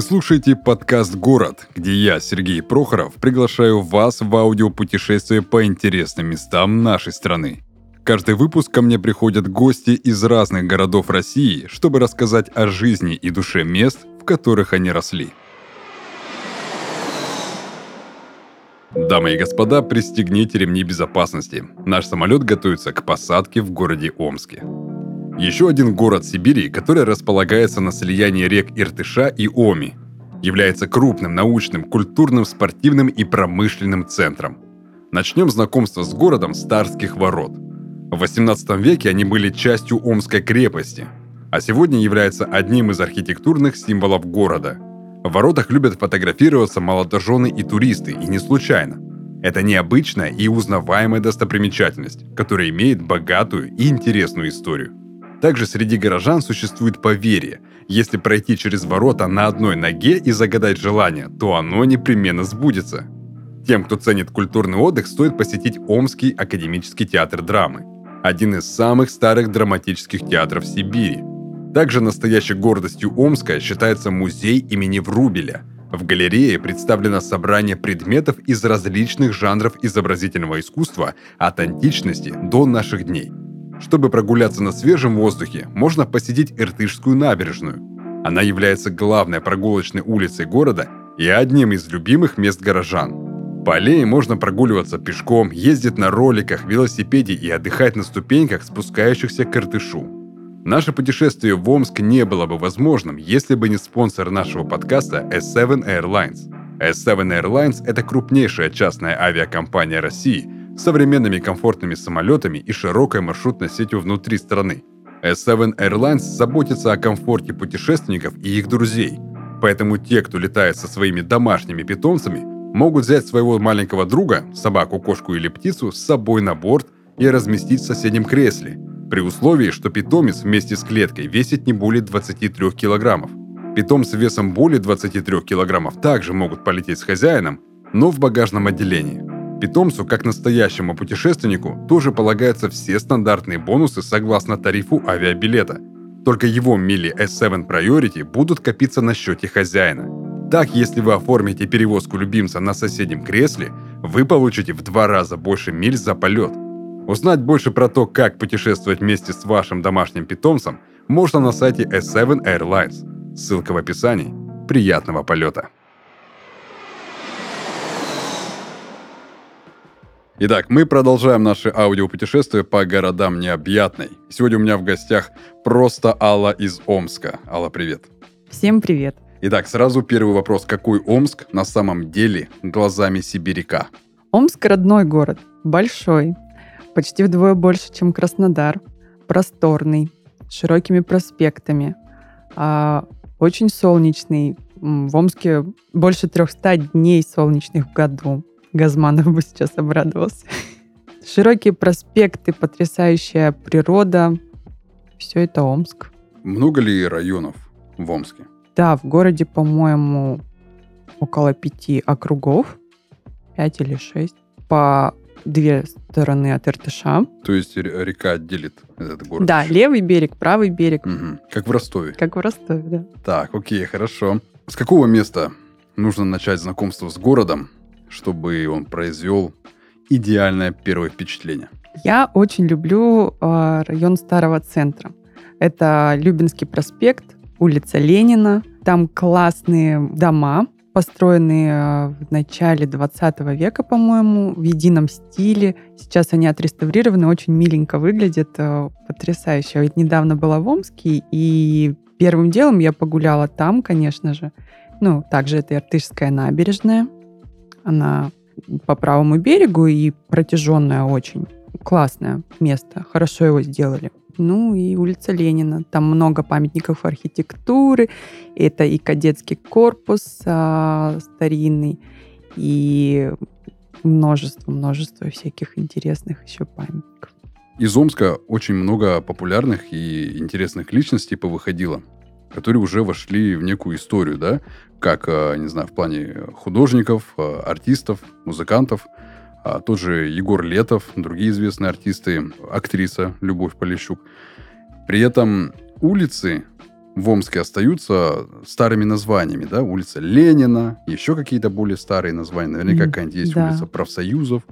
Вы слушаете подкаст «Город», где я, Сергей Прохоров, приглашаю вас в аудиопутешествие по интересным местам нашей страны. Каждый выпуск ко мне приходят гости из разных городов России, чтобы рассказать о жизни и душе мест, в которых они росли. Дамы и господа, пристегните ремни безопасности. Наш самолет готовится к посадке в городе Омске. Еще один город Сибири, который располагается на слиянии рек Иртыша и Оми, является крупным научным, культурным, спортивным и промышленным центром. Начнем знакомство с городом Старских ворот. В 18 веке они были частью Омской крепости, а сегодня являются одним из архитектурных символов города. В воротах любят фотографироваться молодожены и туристы, и не случайно. Это необычная и узнаваемая достопримечательность, которая имеет богатую и интересную историю. Также среди горожан существует поверье, если пройти через ворота на одной ноге и загадать желание, то оно непременно сбудется. Тем, кто ценит культурный отдых, стоит посетить Омский академический театр драмы, один из самых старых драматических театров Сибири. Также настоящей гордостью Омска считается музей имени Врубеля. В галерее представлено собрание предметов из различных жанров изобразительного искусства от античности до наших дней – чтобы прогуляться на свежем воздухе, можно посетить Иртышскую набережную. Она является главной прогулочной улицей города и одним из любимых мест горожан. По аллее можно прогуливаться пешком, ездить на роликах, велосипеде и отдыхать на ступеньках, спускающихся к Иртышу. Наше путешествие в Омск не было бы возможным, если бы не спонсор нашего подкаста S7 Airlines. S7 Airlines – это крупнейшая частная авиакомпания России – современными комфортными самолетами и широкой маршрутной сетью внутри страны. S7 Airlines заботится о комфорте путешественников и их друзей. Поэтому те, кто летает со своими домашними питомцами, могут взять своего маленького друга, собаку, кошку или птицу, с собой на борт и разместить в соседнем кресле, при условии, что питомец вместе с клеткой весит не более 23 килограммов. Питомцы весом более 23 килограммов также могут полететь с хозяином, но в багажном отделении. Питомцу, как настоящему путешественнику, тоже полагаются все стандартные бонусы согласно тарифу авиабилета. Только его мили S7 Priority будут копиться на счете хозяина. Так, если вы оформите перевозку любимца на соседнем кресле, вы получите в два раза больше миль за полет. Узнать больше про то, как путешествовать вместе с вашим домашним питомцем, можно на сайте S7 Airlines. Ссылка в описании. Приятного полета! Итак, мы продолжаем наше аудиопутешествие по городам необъятной. Сегодня у меня в гостях просто Алла из Омска. Алла, привет. Всем привет. Итак, сразу первый вопрос. Какой Омск на самом деле глазами сибиряка? Омск – родной город, большой, почти вдвое больше, чем Краснодар, просторный, с широкими проспектами, а, очень солнечный. В Омске больше 300 дней солнечных в году. Газманов бы сейчас обрадовался. Широкие проспекты, потрясающая природа. Все это Омск. Много ли районов в Омске? Да, в городе, по-моему, около пяти округов. Пять или шесть. По две стороны от Иртыша. То есть река делит этот город? Да, левый берег, правый берег. Угу. Как в Ростове? Как в Ростове, да. Так, окей, хорошо. С какого места нужно начать знакомство с городом, чтобы он произвел идеальное первое впечатление? Я очень люблю э, район Старого Центра. Это Любинский проспект, улица Ленина. Там классные дома, построенные а, в начале 20 века, по-моему, в едином стиле. Сейчас они отреставрированы, очень миленько выглядят, а, потрясающе. Я недавно была в Омске, и первым делом я погуляла там, конечно же. Ну, также это Иртышская набережная. Она по правому берегу и протяженная очень. Классное место, хорошо его сделали. Ну и улица Ленина. Там много памятников архитектуры. Это и кадетский корпус а, старинный, и множество, множество всяких интересных еще памятников. Из Омска очень много популярных и интересных личностей повыходило которые уже вошли в некую историю, да, как, э, не знаю, в плане художников, э, артистов, музыкантов. А тот же Егор Летов, другие известные артисты, актриса Любовь Полищук. При этом улицы в Омске остаются старыми названиями, да? Улица Ленина, еще какие-то более старые названия. Наверняка какая-нибудь есть да. улица профсоюзов,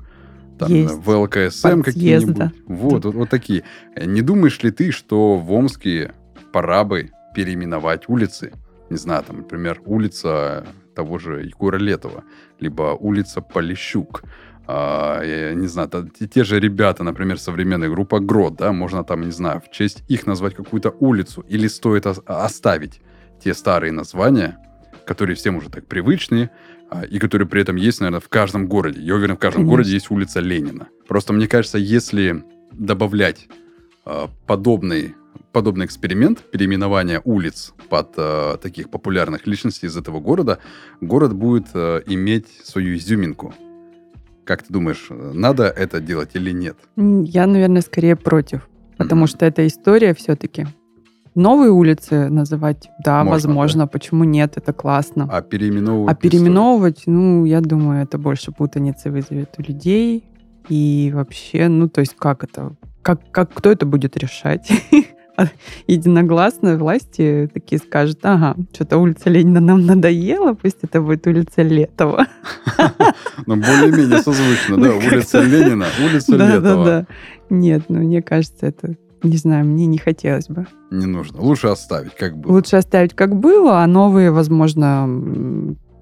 там Есть. ВЛКСМ какие-нибудь. Вот, вот, вот такие. Э, Не думаешь ли ты, что в Омске пора бы переименовать улицы? Не знаю, там, например, улица того же Егора Летова, либо улица Полищук. А, я не знаю, та- те, же ребята, например, современная группа Грот, да, можно там, не знаю, в честь их назвать какую-то улицу, или стоит ос- оставить те старые названия, которые всем уже так привычные, а, и которые при этом есть, наверное, в каждом городе. Я уверен, в каждом Конечно. городе есть улица Ленина. Просто мне кажется, если добавлять а, подобный, эксперимент переименования улиц под а, таких популярных личностей из этого города, город будет а, иметь свою изюминку. Как ты думаешь, надо это делать или нет? Я, наверное, скорее против. Потому Мгм. что это история все-таки. Новые улицы называть, да, Можно, возможно. Почему нет? Это классно. А переименовывать... А переименовывать, ну, я думаю, это больше путаницы вызовет у людей. И вообще, ну, то есть как это? Как, как кто это будет решать? А Единогласно власти такие скажут, ага, что-то улица Ленина нам надоела, пусть это будет улица Летова. Ну, более-менее созвучно, да. Ну, Улица Ленина, улица Летова. да. Нет, ну, мне кажется, это, не знаю, мне не хотелось бы. Не нужно. Лучше оставить, как было. Лучше оставить как было, а новые, возможно,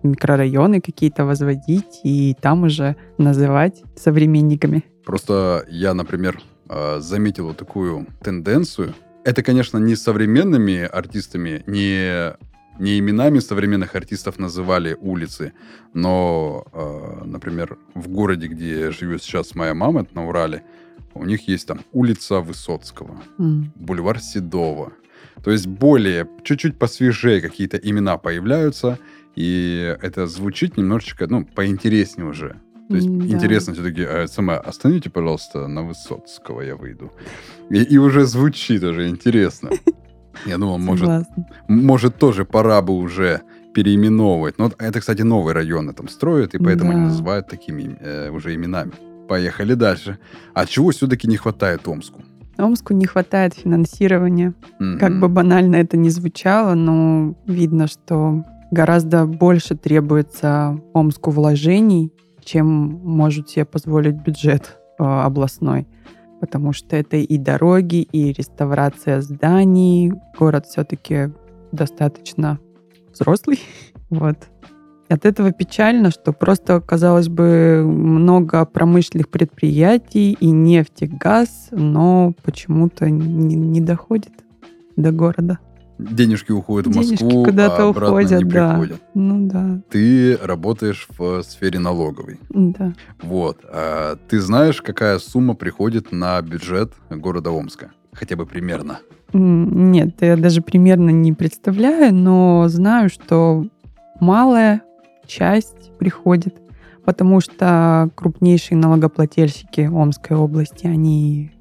микрорайоны какие-то возводить и там уже называть современниками. Просто я, например, э, заметил вот такую тенденцию. Это, конечно, не современными артистами, не, не именами современных артистов называли улицы, но, э, например, в городе, где живет сейчас моя мама, это на Урале, у них есть там улица Высоцкого, М. бульвар Седова. То есть более, чуть-чуть посвежее какие-то имена появляются, и это звучит немножечко, ну, поинтереснее уже. То есть да. интересно все-таки, а, сама, остановите, пожалуйста, на Высоцкого я выйду. И, и уже звучит уже интересно. Я думал, может, может, тоже пора бы уже переименовывать. Но это, кстати, новые районы там строят, и поэтому они Да. называют такими э, уже именами. Поехали дальше. А чего все-таки не хватает Омску? Омску не хватает финансирования. Как Мгм. бы банально это ни звучало, но видно, что гораздо больше требуется Омску вложений, чем может себе позволить бюджет э, областной. Потому что это и дороги, и реставрация зданий. Город все-таки достаточно взрослый. Вот. От этого печально, что просто, казалось бы, много промышленных предприятий и нефть, и газ, но почему-то не, не доходит до города. Денежки уходят в Москву, куда-то а обратно уходят, не да. приходят. Ну да, Ты работаешь в сфере налоговой. да. Вот. А ты знаешь, какая сумма приходит на бюджет города Омска? Хотя бы примерно. Нет, я даже примерно не представляю, но знаю, что малая часть приходит, потому что крупнейшие налогоплательщики Омской области, они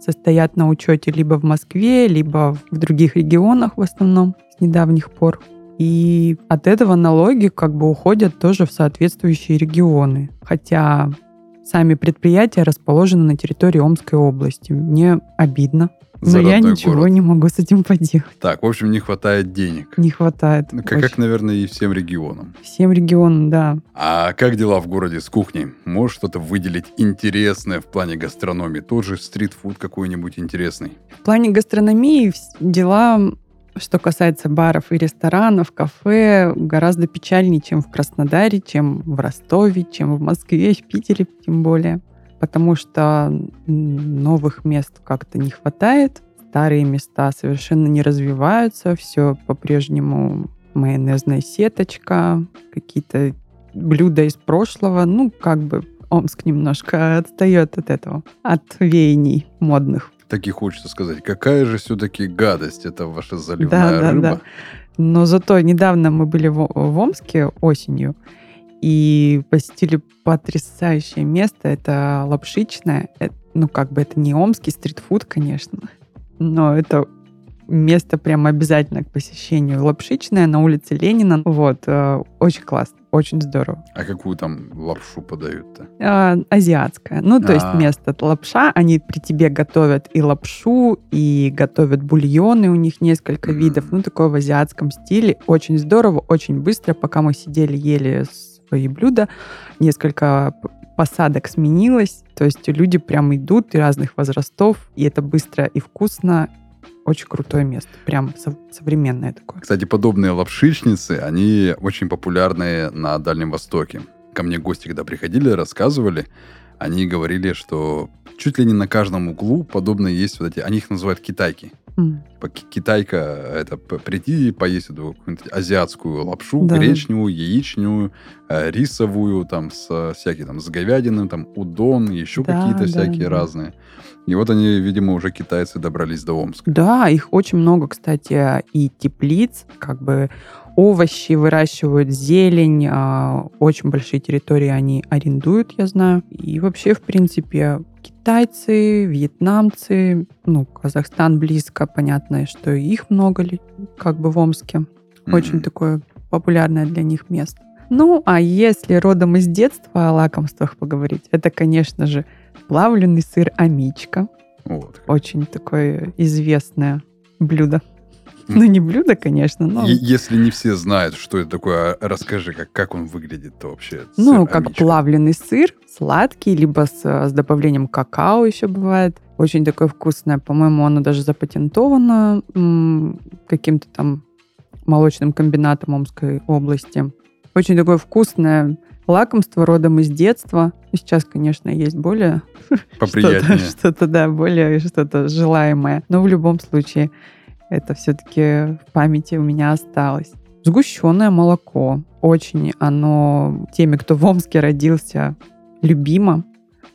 состоят на учете либо в Москве, либо в других регионах в основном с недавних пор. И от этого налоги как бы уходят тоже в соответствующие регионы. Хотя сами предприятия расположены на территории Омской области. Мне обидно. Но я ничего город. не могу с этим поделать. Так, в общем, не хватает денег. Не хватает. Ну, как, как, наверное, и всем регионам. Всем регионам, да. А как дела в городе с кухней? Можешь что-то выделить интересное в плане гастрономии? Тот же стритфуд какой-нибудь интересный? В плане гастрономии дела, что касается баров и ресторанов, кафе, гораздо печальнее, чем в Краснодаре, чем в Ростове, чем в Москве, в Питере тем более. Потому что новых мест как-то не хватает, старые места совершенно не развиваются, все по-прежнему майонезная сеточка, какие-то блюда из прошлого, ну, как бы Омск немножко отстает от этого, от веяний модных. Так и хочется сказать, какая же все-таки гадость это ваша заливная Да, да, рыба. да. Но зато недавно мы были в, в Омске осенью и посетили потрясающее место. Это лапшичное. Э, Ну, как бы это не омский стритфуд, конечно, но это место прям обязательно к посещению. Лапшичная на улице Ленина. Вот, э, очень классно, очень здорово. А какую там лапшу подают-то? А, азиатская. Ну, то есть А. место лапша, они при тебе готовят и лапшу, и готовят бульоны, у них несколько Мгм. видов. Ну, такое в азиатском стиле. Очень здорово, очень быстро. Пока мы сидели, ели свои блюда, несколько посадок сменилось. То есть люди прям идут и разных возрастов, и это быстро и вкусно. Очень крутое место. Прям сов- современное такое. Кстати, подобные лапшичницы, они очень популярны на Дальнем Востоке. Ко мне гости, когда приходили, рассказывали, они говорили, что чуть ли не на каждом углу подобные есть вот эти, они их называют китайки. Ки- Китайка, это п- прийти и поесть эту азиатскую лапшу, Да. гречневую, яичневую, э, рисовую, там, с всякие, там, с говядиной, там, удон, еще Да, какие-то да, всякие да. разные. И вот они, видимо, уже китайцы добрались до Омска. Да, их очень много, кстати, и теплиц, как бы овощи выращивают, зелень, а, очень большие территории они арендуют, я знаю. И вообще, в принципе, китайцы, вьетнамцы, ну, Казахстан близко, понятно, что их много как бы в Омске. Очень Мгм. такое популярное для них место. Ну, а если родом из детства о лакомствах поговорить, это, конечно же, плавленый сыр амичка. Вот. Очень такое известное блюдо. Ну, не блюдо, конечно, но... Если не все знают, что это такое, а расскажи, как, как он выглядит-то вообще. Ну, сыр как амичка. плавленый сыр, сладкий, либо с, с добавлением какао еще бывает. Очень такое вкусное. По-моему, оно даже запатентовано м, каким-то там молочным комбинатом Омской области. Очень такое вкусное лакомство родом из детства. Сейчас, конечно, есть более Поприятнее. Что-то, что-то, да, более что-то желаемое. Но в любом случае это все-таки в памяти у меня осталось. Сгущенное молоко. Очень оно теми, кто в Омске родился, любимо,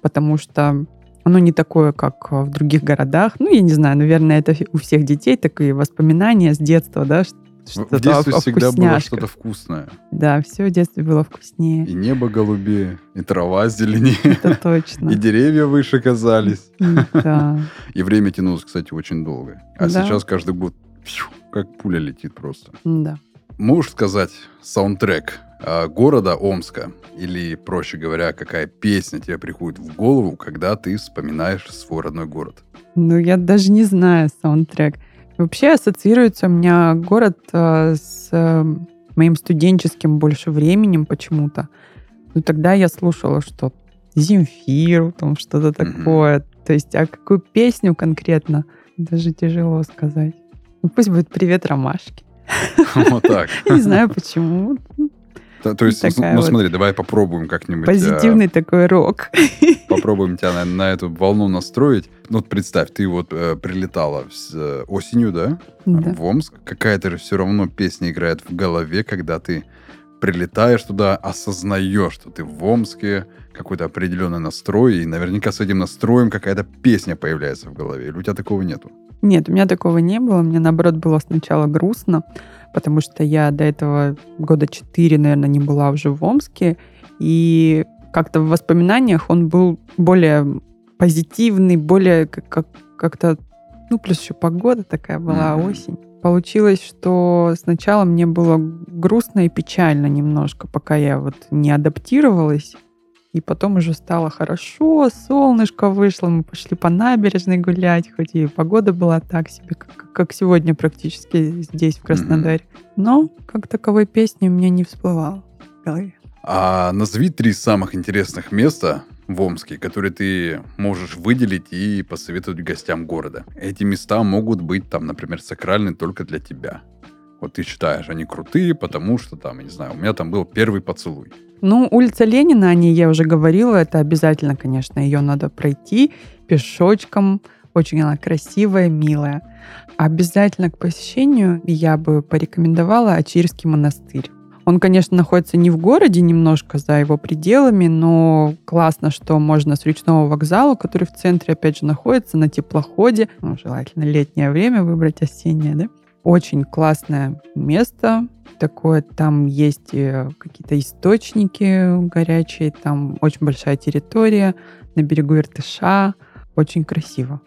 потому что оно не такое, как в других городах. Ну, я не знаю, наверное, это у всех детей такие воспоминания с детства, да, ш- В детстве о- о всегда было что-то вкусное. Да, все в детстве было вкуснее. И небо голубее, и трава зеленее, Это точно. и деревья выше казались. Да. И время тянулось, кстати, очень долго. А Да. сейчас каждый год фью, как пуля летит просто. Да. Можешь сказать саундтрек а, города Омска? Или, проще говоря, какая песня тебе приходит в голову, когда ты вспоминаешь свой родной город? Ну, я даже не знаю саундтрек. Вообще ассоциируется у меня город э, с э, моим студенческим больше временем почему-то. Ну, тогда я слушала что Земфиру, там что-то такое. То есть, а какую песню конкретно, даже тяжело сказать. Ну, пусть будет «Привет, ромашки». Вот так. Не знаю почему. То есть, ну вот смотри, давай попробуем как-нибудь... а, Позитивный такой рок. Попробуем тебя на эту волну настроить. Ну, вот представь, ты вот э, прилетала с, э, осенью, да, Да. в Омск. Какая-то же все равно песня играет в голове, когда ты прилетаешь туда, осознаешь, что ты в Омске, какой-то определенный настрой, и наверняка с этим настроем какая-то песня появляется в голове. Или у тебя такого нету? Нет, у меня такого не было. Мне, наоборот, было сначала грустно, потому что я до этого года четыре, наверное, не была уже в Омске. И как-то в воспоминаниях он был более позитивный, более как- как- как-то... Ну, плюс еще погода такая была, Мгм. осень. Получилось, что сначала мне было грустно и печально немножко, пока я вот не адаптировалась. И потом уже стало хорошо, солнышко вышло, мы пошли по набережной гулять, хоть и погода была так себе, как, как сегодня практически здесь, в Краснодаре. Но как таковой песни у меня не всплывало в голове. А назови три самых интересных места в Омске, которые ты можешь выделить и посоветовать гостям города. Эти места могут быть, там, например, сакральны только для тебя. Вот ты считаешь, они крутые, потому что там, я не знаю, у меня там был первый поцелуй. Ну, улица Ленина, о ней я уже говорила, это обязательно, конечно, ее надо пройти пешочком. Очень она красивая, милая. Обязательно к посещению я бы порекомендовала Ачирский монастырь. Он, конечно, находится не в городе, немножко за его пределами, но классно, что можно с речного вокзала, который в центре, опять же, находится, на теплоходе, ну, желательно летнее время выбрать, осеннее, да, очень классное место, такое, там есть э, какие-то источники горячие, там очень большая территория, на берегу Иртыша, очень красиво.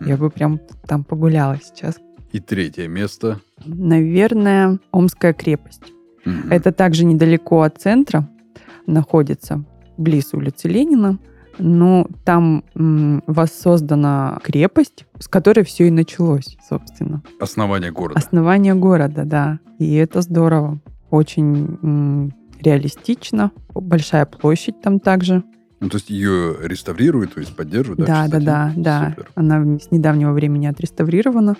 Я бы прям там погуляла сейчас, И третье место. Наверное, Омская крепость. Мгм. Это также недалеко от центра находится, близ улицы Ленина. Но там м, воссоздана крепость, с которой все и началось, собственно. основание города. Основание города, да. И это здорово. Очень м, реалистично. Большая площадь там также. Ну, то есть ее реставрируют, то есть поддерживают, да? Да, да, да, да. Она с недавнего времени отреставрирована.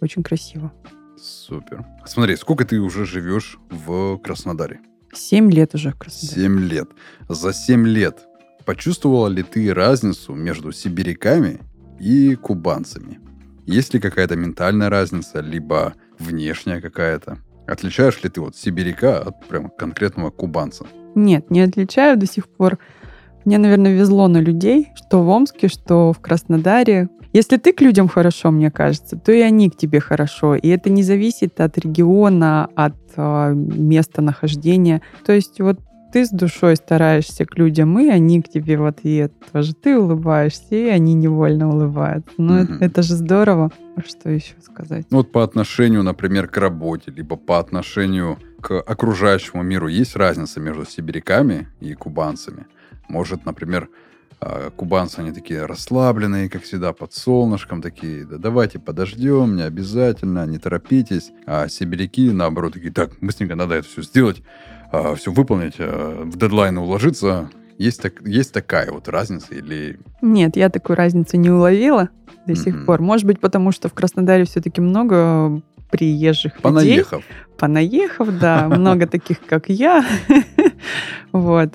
Очень красиво. Супер. Смотри, сколько ты уже живешь в Краснодаре? Семь лет уже в Краснодаре. Семь лет. За семь лет почувствовала ли ты разницу между сибиряками и кубанцами? Есть ли какая-то ментальная разница, либо внешняя какая-то? Отличаешь ли ты вот сибиряка от прям конкретного кубанца? Нет, не отличаю до сих пор. Мне, наверное, везло на людей, что в Омске, что в Краснодаре. Если ты к людям хорошо, мне кажется, то и они к тебе хорошо. И это не зависит от региона, от э, места нахождения. То есть вот ты с душой стараешься к людям, и они к тебе в ответ тоже. Ты улыбаешься, и они невольно улыбаются. Ну, Мгм. это, это же здорово. Что еще сказать? Ну вот по отношению, например, к работе, либо по отношению к окружающему миру есть разница между сибиряками и кубанцами? Может, например, а, кубанцы, они такие расслабленные, как всегда, под солнышком, такие, да давайте подождем, не обязательно, не торопитесь. А сибиряки, наоборот, такие, так, быстренько надо это все сделать, все выполнить, а, в дедлайн уложиться. Есть, так, есть такая вот разница или... Нет, я такую разницу не уловила до сих Мгм. пор. Может быть, потому что в Краснодаре все-таки много приезжих людей. Понаехав. Понаехав, да, много таких, как я. Вот.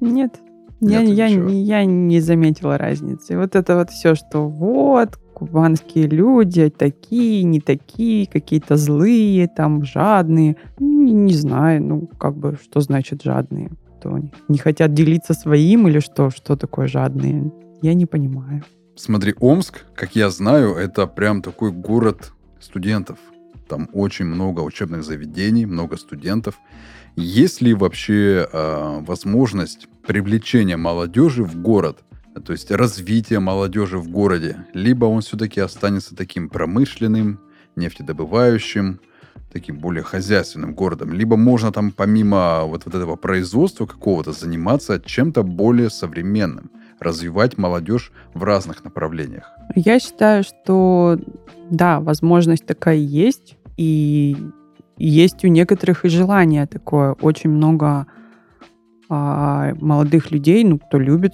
Нет, я, Нет, я, не- я не заметила разницы. Вот это вот все, что вот, кубанские люди такие, не такие, какие-то злые, там, жадные. Не, не знаю, ну, как бы, что значит жадные? То они не хотят делиться своим или что? Что такое жадные? Я не понимаю. Смотри, Омск, как я знаю, это прям такой город студентов. Там очень много учебных заведений, много студентов. Есть ли вообще э, возможность привлечения молодежи в город? То есть развития молодежи в городе? Либо он все-таки останется таким промышленным, нефтедобывающим, таким более хозяйственным городом? Либо можно там помимо вот, вот этого производства какого-то заниматься чем-то более современным? развивать молодежь в разных направлениях. Я считаю, что да, возможность такая есть, и есть у некоторых и желание такое. Очень много а, молодых людей, ну, кто любит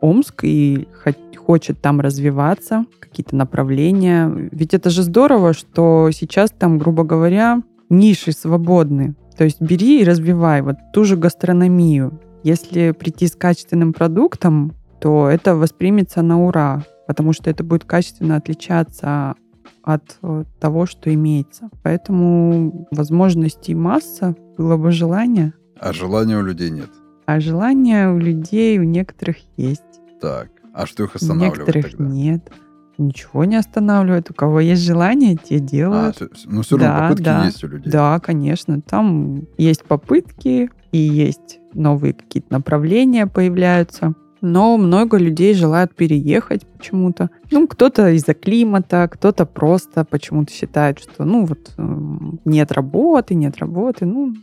Омск и хо- хочет там развиваться, какие-то направления. Ведь это же здорово, что сейчас там, грубо говоря, ниши свободны. То есть бери и развивай вот ту же гастрономию. Если прийти с качественным продуктом, то это воспримется на ура, потому что это будет качественно отличаться от э, того, что имеется. Поэтому возможностей масса, было бы желание, А желания у людей нет. а желание у людей у некоторых есть, Так, а что их у останавливает некоторых тогда? нет. Ничего не останавливает. У кого есть желание, те А, делают. всё- ну все равно Да, попытки да. есть у людей. Да, конечно. Там есть попытки и есть новые какие-то направления появляются. Но много людей желают переехать почему-то. Ну, кто-то из-за климата, кто-то просто почему-то считает, что, ну, вот м, нет работы, нет работы. Ну,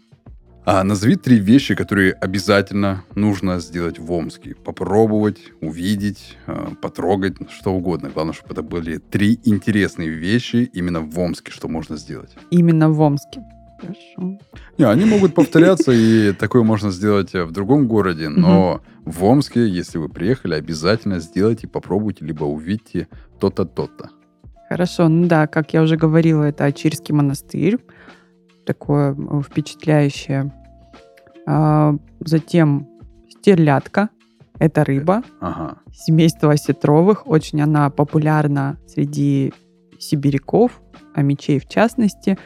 А назови три вещи, которые обязательно нужно сделать в Омске. Попробовать, увидеть, э, потрогать, что угодно. Главное, чтобы это были три интересные вещи именно в Омске, что можно сделать. именно в Омске. Хорошо. Не, они могут повторяться, и такое можно сделать э, в другом городе, но в Омске, если вы приехали, обязательно сделайте, попробуйте, либо увидите то-то, то-то. Хорошо, ну да, как я уже говорила, это Ачирский монастырь. Такое э, впечатляющее. А, затем стерлядка. Это рыба. Ага. Семейство осетровых. Очень она популярна среди сибиряков, а мечей в частности.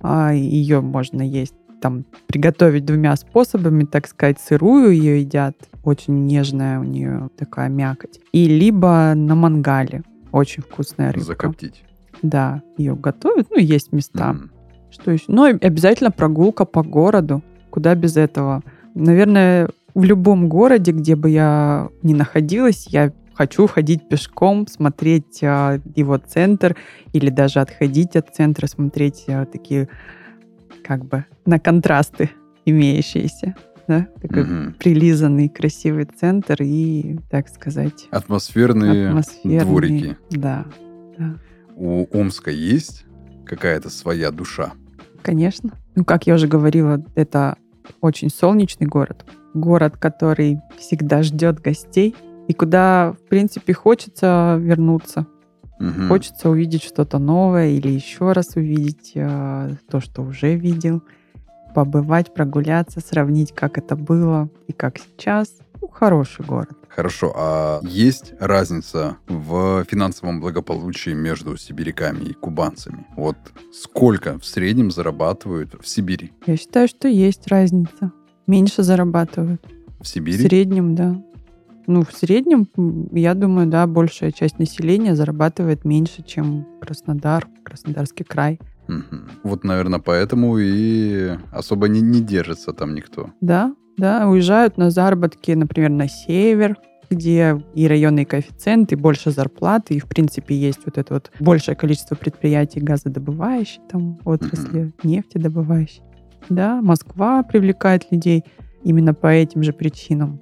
А, Ее можно есть там приготовить двумя способами, так сказать, сырую ее едят, очень нежная у нее такая мякоть, и либо на мангале, очень вкусная рыбка. Закоптить. Да, ее готовят, ну, есть места. Мгм. Что еще? Ну, обязательно прогулка по городу. Куда без этого? Наверное, в любом городе, где бы я ни находилась, я хочу ходить пешком, смотреть а, его центр, или даже отходить от центра, смотреть а, такие, как бы, на контрасты имеющиеся. Да? Такой Мгм. прилизанный, красивый центр и, так сказать, Атмосферные, атмосферный. дворики. Да, да, У Омска есть какая-то своя душа? конечно. Ну, как я уже говорила, это очень солнечный город. Город, который всегда ждет гостей и куда, в принципе, хочется вернуться. Мгм. Хочется увидеть что-то новое или еще раз увидеть э, то, что уже видел. Побывать, прогуляться, сравнить, как это было и как сейчас. Ну, хороший город. Хорошо, а есть разница в финансовом благополучии между сибиряками и кубанцами? Вот сколько в среднем зарабатывают в Сибири? Я считаю, что есть разница. Меньше зарабатывают. В В Сибири? среднем, да. Ну, в среднем, я думаю, да, большая часть населения зарабатывает меньше, чем Краснодар, Краснодарский край. Вот, наверное, поэтому и особо не, не держится там никто. Да, да, уезжают на заработки, например, на север, где и районные коэффициенты, и больше зарплаты, и, в принципе, есть вот это вот большее количество предприятий газодобывающей там отрасли, нефтедобывающей. Да, Москва привлекает людей именно по этим же причинам.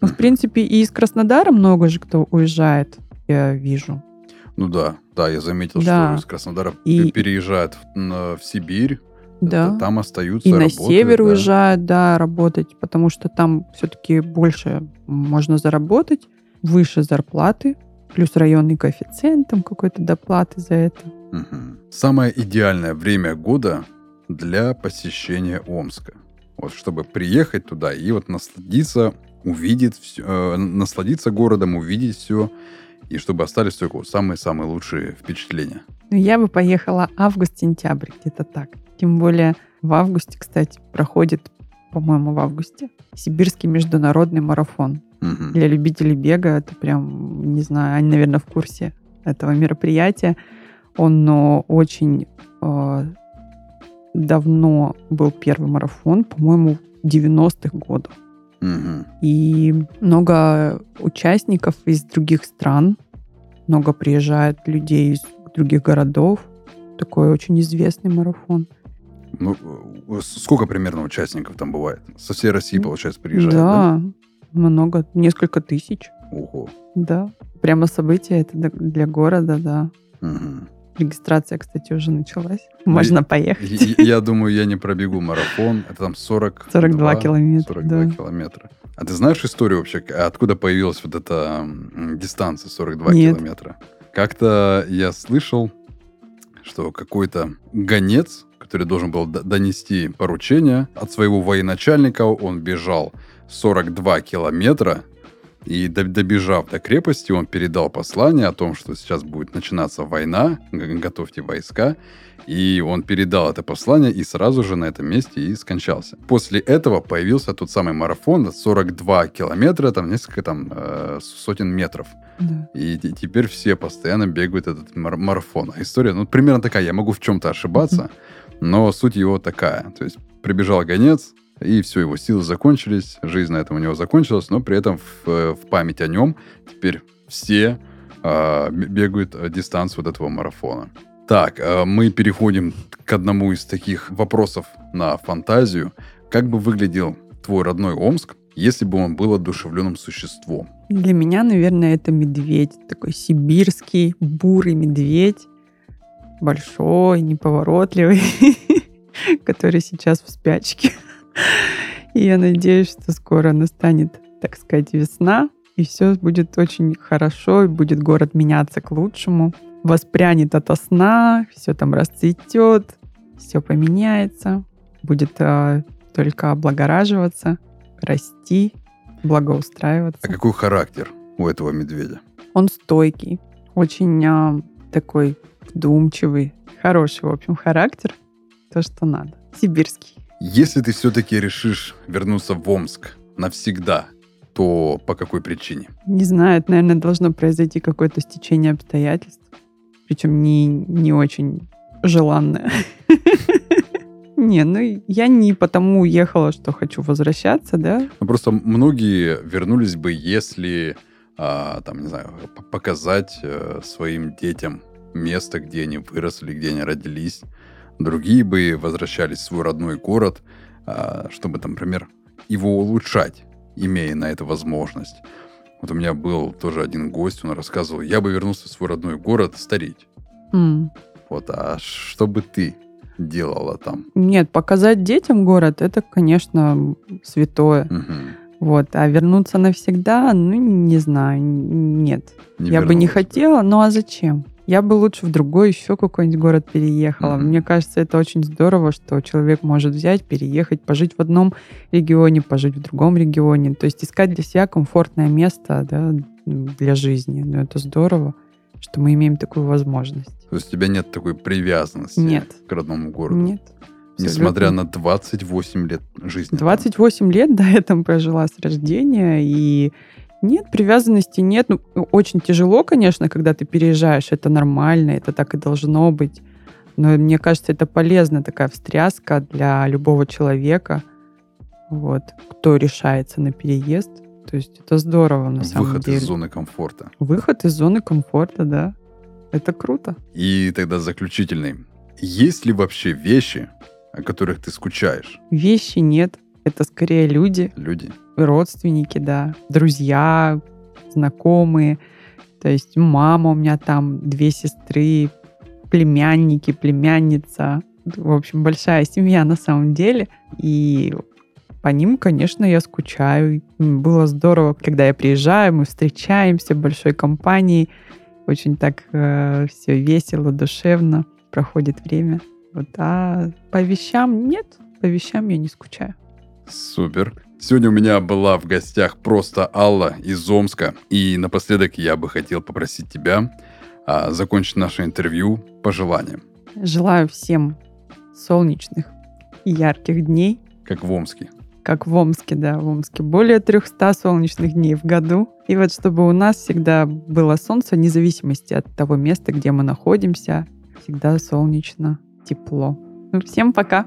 Ну, в принципе, и из Краснодара много же кто уезжает, я вижу. Ну да, да, я заметил, Да. что из Краснодара И- пе- переезжают в, на- в Сибирь, Да. т- там остаются, И на работают, север да. уезжают, да, работать, потому что там все-таки больше можно заработать, выше зарплаты, плюс районный коэффициент, там какой-то доплаты за это. Мгм. Самое идеальное время года для посещения Омска. Вот чтобы приехать туда и вот насладиться, увидеть все, насладиться городом, увидеть все, и чтобы остались только самые-самые лучшие впечатления. Но я бы поехала август-сентябрь, где-то так. Тем более в августе, кстати, проходит, по-моему, в августе, Сибирский международный марафон. Мгм. Для любителей бега это прям, не знаю, они, наверное, в курсе этого мероприятия. Он ну, очень э, давно был первый марафон, по-моему, 90-х годов. Мгм. И много участников из других стран, много приезжает людей из других городов. Такой очень известный марафон. Ну, э, сколько примерно участников там бывает? Со всей России, получается, приезжают, да? да, много, несколько тысяч. Ого. Да, прямо событие это для- города, да. Мгм. Регистрация, кстати, уже началась. Ну, Можно и- поехать. Я, я думаю, я не пробегу марафон. Это там 40... 42 километра, 42 да. километра. А ты знаешь историю вообще, откуда появилась вот эта дистанция 42 Нет. километра? Как-то я слышал, что какой-то гонец, который должен был донести поручение от своего военачальника, он бежал 42 километра, и до- добежав до крепости, он передал послание о том, что сейчас будет начинаться война, готовьте войска. И он передал это послание и сразу же на этом месте и скончался. После этого появился тот самый марафон 42 километра, там несколько там э, сотен метров. Да. И т- теперь все постоянно бегают этот мар- марафон. А история, ну, примерно такая. Я могу в чем-то ошибаться, но суть его такая. То есть прибежал гонец, и все, его силы закончились, жизнь на этом у него закончилась, но при этом в, э, в память о нем теперь все а, б- бегают э, дистанцию вот этого марафона. Так, э, мы переходим к одному из таких вопросов на фантазию. Как бы выглядел твой родной Омск, если бы он был одушевленным существом? Для меня, наверное, это медведь. Такой сибирский, бурый медведь. Большой, неповоротливый, который сейчас в спячке. И я надеюсь, что скоро настанет, так сказать, весна, и все будет очень хорошо, и будет город меняться к лучшему. Воспрянет ото сна, все там расцветет, все поменяется, будет а, только облагораживаться, расти, благоустраиваться. А какой характер у этого медведя? Он стойкий, очень а, такой вдумчивый, хороший, в общем, характер. То, что надо. Сибирский. Если ты все-таки решишь вернуться в Омск навсегда, то по какой причине? Не знаю, это, наверное, должно произойти какое-то стечение обстоятельств. Причем не, не очень желанное. Не, ну я не потому уехала, что хочу возвращаться, да? Ну, просто многие вернулись бы, если а, там, не знаю, показать э, своим детям место, где они выросли, где они родились. Другие бы возвращались в свой родной город, а, чтобы, там, например, его улучшать, имея на это возможность. Вот у меня был тоже один гость, он рассказывал, я бы вернулся в свой родной город стареть. М. Вот, а что бы ты делала там? Нет, показать детям город, это, конечно, святое. Мгм. Вот, а вернуться навсегда, ну, не знаю, нет. Я бы не хотела, ну а зачем? Я бы лучше в другой еще какой-нибудь город переехала. Мгм. Мне кажется, это очень здорово, что человек может взять, переехать, пожить в одном регионе, пожить в другом регионе. То есть искать для себя комфортное место да, для жизни. Ну, это здорово, что мы имеем такую возможность. То есть у тебя нет такой привязанности Нет. к родному городу? Нет. Несмотря на 28 лет жизни. там. 28 лет до этого прожила с рождения, и нет, привязанности нет. Ну, очень тяжело, конечно, когда ты переезжаешь, это нормально, это так и должно быть. Но мне кажется, это полезно, такая встряска для любого человека, вот, кто решается на переезд. То есть это здорово, на самом Выход деле. из зоны комфорта. Выход из зоны комфорта, да. Это круто. И тогда заключительный. Есть ли вообще вещи, о которых ты скучаешь? Вещи нет. Это скорее люди, Люди. Родственники, да, друзья, знакомые. То есть мама у меня там, две сестры, племянники, племянница. В общем, большая семья на самом деле. И по ним, конечно, я скучаю. Было здорово, когда я приезжаю, мы встречаемся большой компанией. Очень так все весело, душевно проходит время. Вот, а по вещам нет, по вещам я не скучаю. Супер. Сегодня у меня была в гостях просто Алла из Омска. И напоследок я бы хотел попросить тебя а, закончить наше интервью пожеланием, Желаю всем солнечных и ярких дней, как в Омске. как в Омске, да, в Омске. Более 300 солнечных дней в году. И вот чтобы у нас всегда было солнце, вне зависимости от того места, где мы находимся, всегда солнечно, тепло. Ну, всем пока!